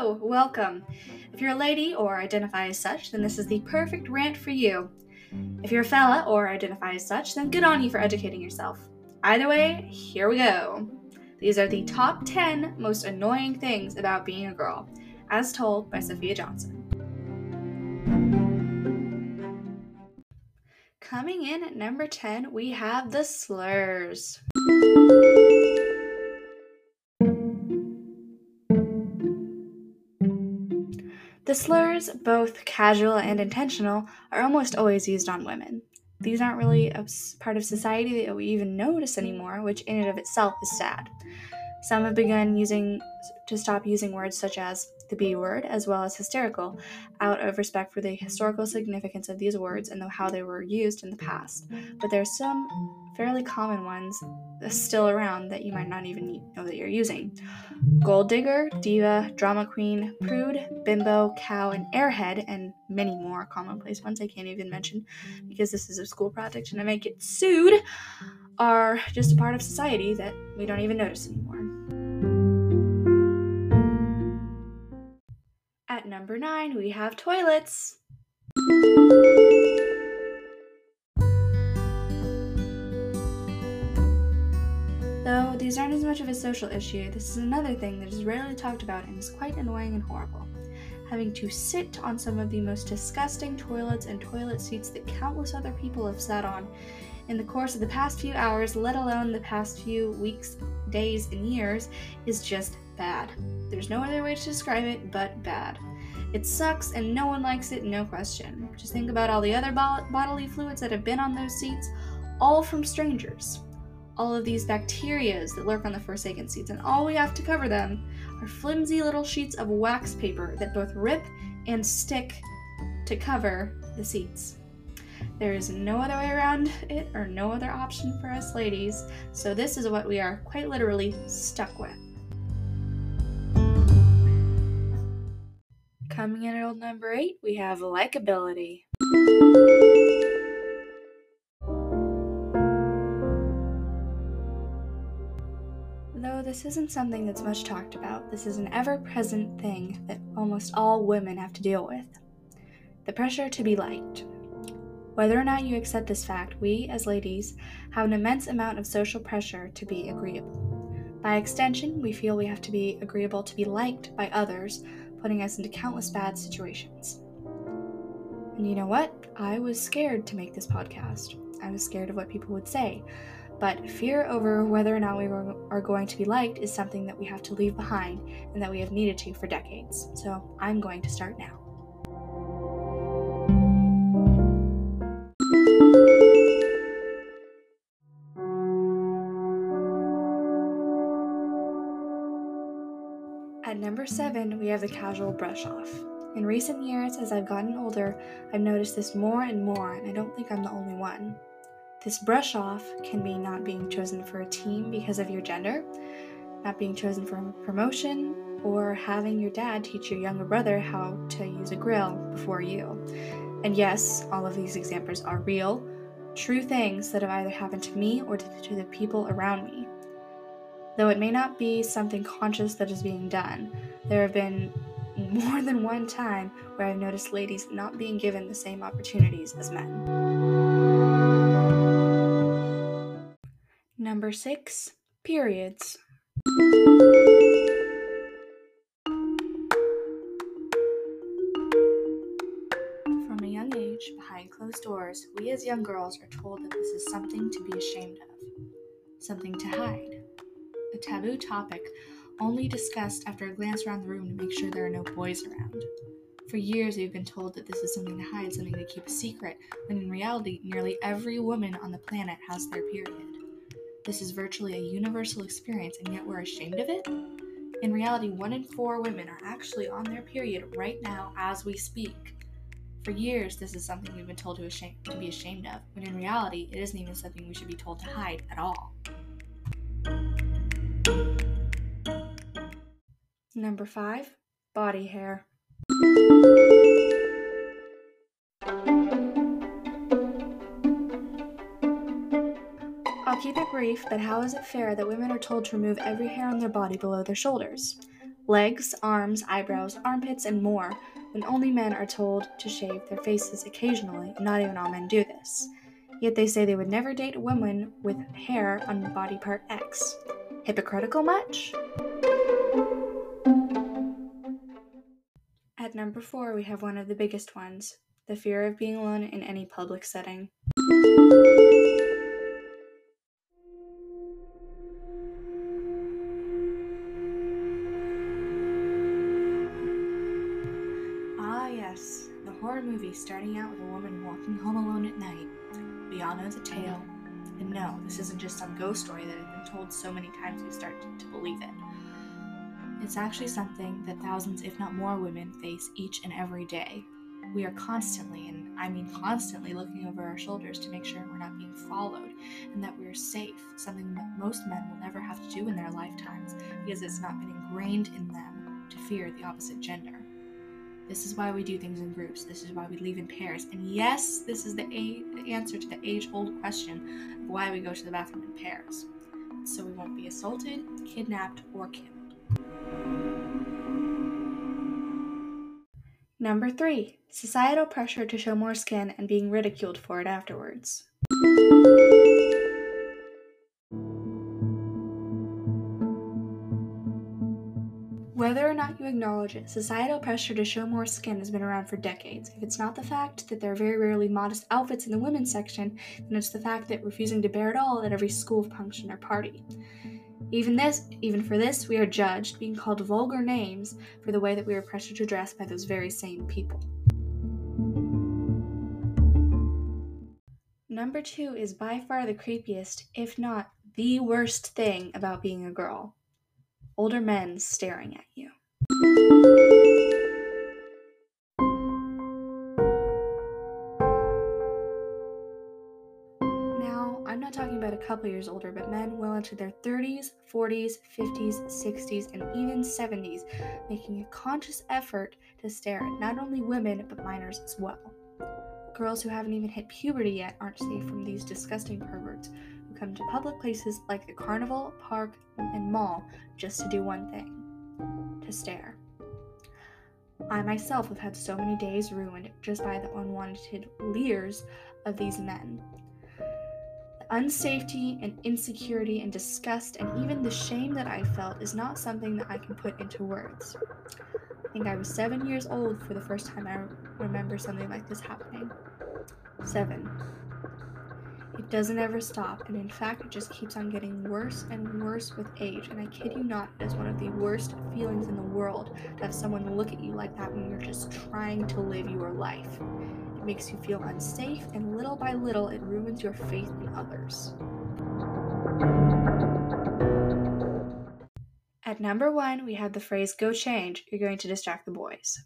Welcome. If you're a lady or identify as such, then this is the perfect rant for you. If you're a fella or identify as such, then good on you for educating yourself. Either way, here we go. These are the top 10 most annoying things about being a girl, as told by Sophia Johnson. Coming in at number 10, we have the slurs. The slurs, both casual and intentional, are almost always used on women. These aren't really a part of society that we even notice anymore, which in and of itself is sad. Some have begun using to stop using words such as the B word as well as hysterical out of respect for the historical significance of these words and how they were used in the past. But there are some fairly common ones still around that you might not even know that you're using. Gold digger, diva, drama queen, prude, bimbo, cow, and airhead, and many more commonplace ones I can't even mention because this is a school project and I might get sued, are just a part of society that we don't even notice anymore. Number nine, we have toilets. Though these aren't as much of a social issue, this is another thing that is rarely talked about and is quite annoying and horrible. Having to sit on some of the most disgusting toilets and toilet seats that countless other people have sat on in the course of the past few hours, let alone the past few weeks, days, and years, is just bad. There's no other way to describe it but bad. It sucks and no one likes it, no question. Just think about all the other bodily fluids that have been on those seats, all from strangers all of these bacterias that lurk on the forsaken seats, and all we have to cover them are flimsy little sheets of wax paper that both rip and stick to cover the seats. There is no other way around it or no other option for us ladies, so this is what we are quite literally stuck with. Coming in at old number eight, we have likability. Though this isn't something that's much talked about. This is an ever present thing that almost all women have to deal with the pressure to be liked. Whether or not you accept this fact, we, as ladies, have an immense amount of social pressure to be agreeable. By extension, we feel we have to be agreeable to be liked by others, putting us into countless bad situations. And you know what? I was scared to make this podcast. I was scared of what people would say. But fear over whether or not we are going to be liked is something that we have to leave behind and that we have needed to for decades. So I'm going to start now. Seven, we have the casual brush off. In recent years, as I've gotten older, I've noticed this more and more, and I don't think I'm the only one. This brush off can be not being chosen for a team because of your gender, not being chosen for a promotion, or having your dad teach your younger brother how to use a grill before you. And yes, all of these examples are real, true things that have either happened to me or to, the people around me. Though it may not be something conscious that is being done, there have been more than one time where I've noticed ladies not being given the same opportunities as men. Number six, periods. From a young age, behind closed doors, we as young girls are told that this is something to be ashamed of, something to hide, a taboo topic only discussed after a glance around the room to make sure there are no boys around. For years, we've been told that this is something to hide, something to keep a secret, when in reality, nearly every woman on the planet has their period. This is virtually a universal experience, and yet we're ashamed of it? In reality, one in four women are actually on their period right now as we speak. For years, this is something we've been told to, ashamed, to be ashamed of, when in reality, it isn't even something we should be told to hide at all. Number five, body hair. I'll keep it brief, but how is it fair that women are told to remove every hair on their body below their shoulders? legs, arms, eyebrows, armpits, and more, when only men are told to shave their faces occasionally, and not even all men do this. Yet they say they would never date a woman with hair on body part X. Hypocritical much? At number four, we have one of the biggest ones the fear of being alone in any public setting. Ah, yes, the horror movie starting out with a woman walking home alone at night. We all know the tale. And no, this isn't just some ghost story that has been told so many times we start to, believe it. It's actually something that thousands, if not more, women face each and every day. We are constantly, and I mean constantly, looking over our shoulders to make sure we're not being followed and that we're safe, something that most men will never have to do in their lifetimes because it's not been ingrained in them to fear the opposite gender. This is why we do things in groups. This is why we leave in pairs. And yes, this is the, a- the answer to the age old question of why we go to the bathroom in pairs. So we won't be assaulted, kidnapped, or killed. Number three, societal pressure to show more skin and being ridiculed for it afterwards. Whether or not you acknowledge it, societal pressure to show more skin has been around for decades. If it's not the fact that there are very rarely modest outfits in the women's section, then it's the fact that refusing to bare it all at every school function or party. Even this, even for this, we are judged, being called vulgar names for the way that we are pressured to dress by those very same people. Number two is by far the creepiest, if not the worst thing about being a girl older men staring at you. I'm not talking about a couple years older, but men well into their 30s, 40s, 50s, 60s, and even 70s, making a conscious effort to stare at not only women, but minors as well. Girls who haven't even hit puberty yet aren't safe from these disgusting perverts who come to public places like the carnival, park, and mall just to do one thing to stare. I myself have had so many days ruined just by the unwanted leers of these men. Unsafety and insecurity and disgust and even the shame that I felt is not something that I can put into words. I think I was seven years old for the first time I remember something like this happening. Seven. It doesn't ever stop, and in fact, it just keeps on getting worse and worse with age. And I kid you not, it is one of the worst feelings in the world to have someone look at you like that when you're just trying to live your life. Makes you feel unsafe, and little by little, it ruins your faith in others. At number one, we have the phrase go change, you're going to distract the boys.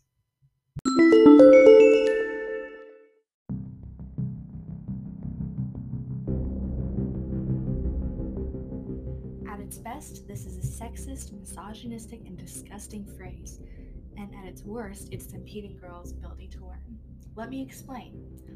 Best, this is a sexist, misogynistic, and disgusting phrase. And at its worst, it's impeding girls' ability to learn. Let me explain.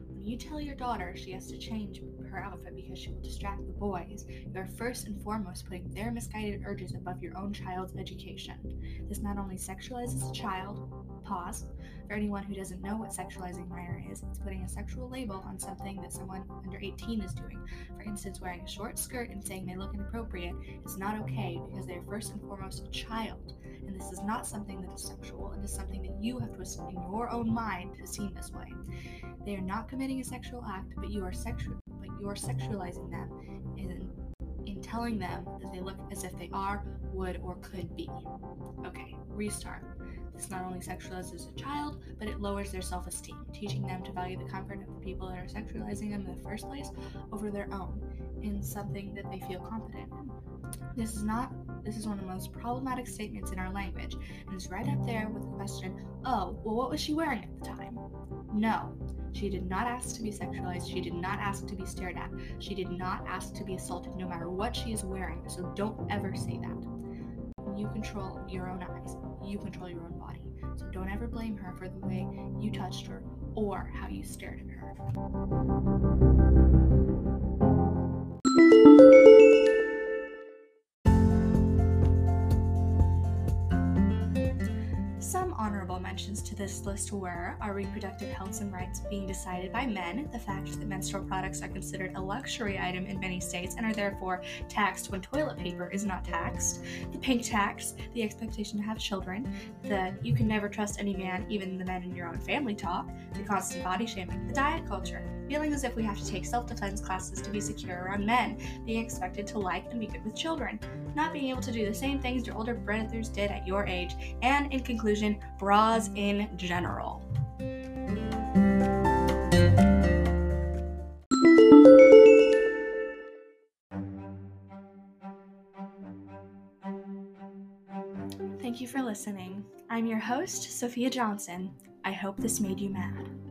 When you tell your daughter she has to change her outfit because she will distract the boys, you are first and foremost putting their misguided urges above your own child's education. This not only sexualizes a child, pause, for anyone who doesn't know what sexualizing minor is, it's putting a sexual label on something that someone under 18 is doing. For instance, wearing a short skirt and saying they look inappropriate is not okay because they are first and foremost a child. And this is not something that is sexual, it is something that you have twisted in your own mind to seem this way. They are not committing a sexual act, but you are sexual but you are sexualizing them in in telling them that they look as if they are, would, or could be. Okay, restart. This not only sexualizes a child, but it lowers their self esteem, teaching them to value the comfort of the people that are sexualizing them in the first place over their own in something that they feel confident in. This is not this is one of the most problematic statements in our language, and it's right up there with the question, oh, well what was she wearing at the time? No. She did not ask to be sexualized. She did not ask to be stared at. She did not ask to be assaulted, no matter what she is wearing. So don't ever say that. You control your own eyes. You control your own body. So don't ever blame her for the way you touched her or how you stared at her. This list were our reproductive health and rights being decided by men, the fact that menstrual products are considered a luxury item in many states and are therefore taxed when toilet paper is not taxed, the pink tax, the expectation to have children, that you can never trust any man, even the men in your own family talk, the constant body shaming, the diet culture, feeling as if we have to take self defense classes to be secure around men, being expected to like and be good with children, not being able to do the same things your older brothers did at your age, and in conclusion, bras in general. Thank you for listening. I'm your host, Sophia Johnson. I hope this made you mad.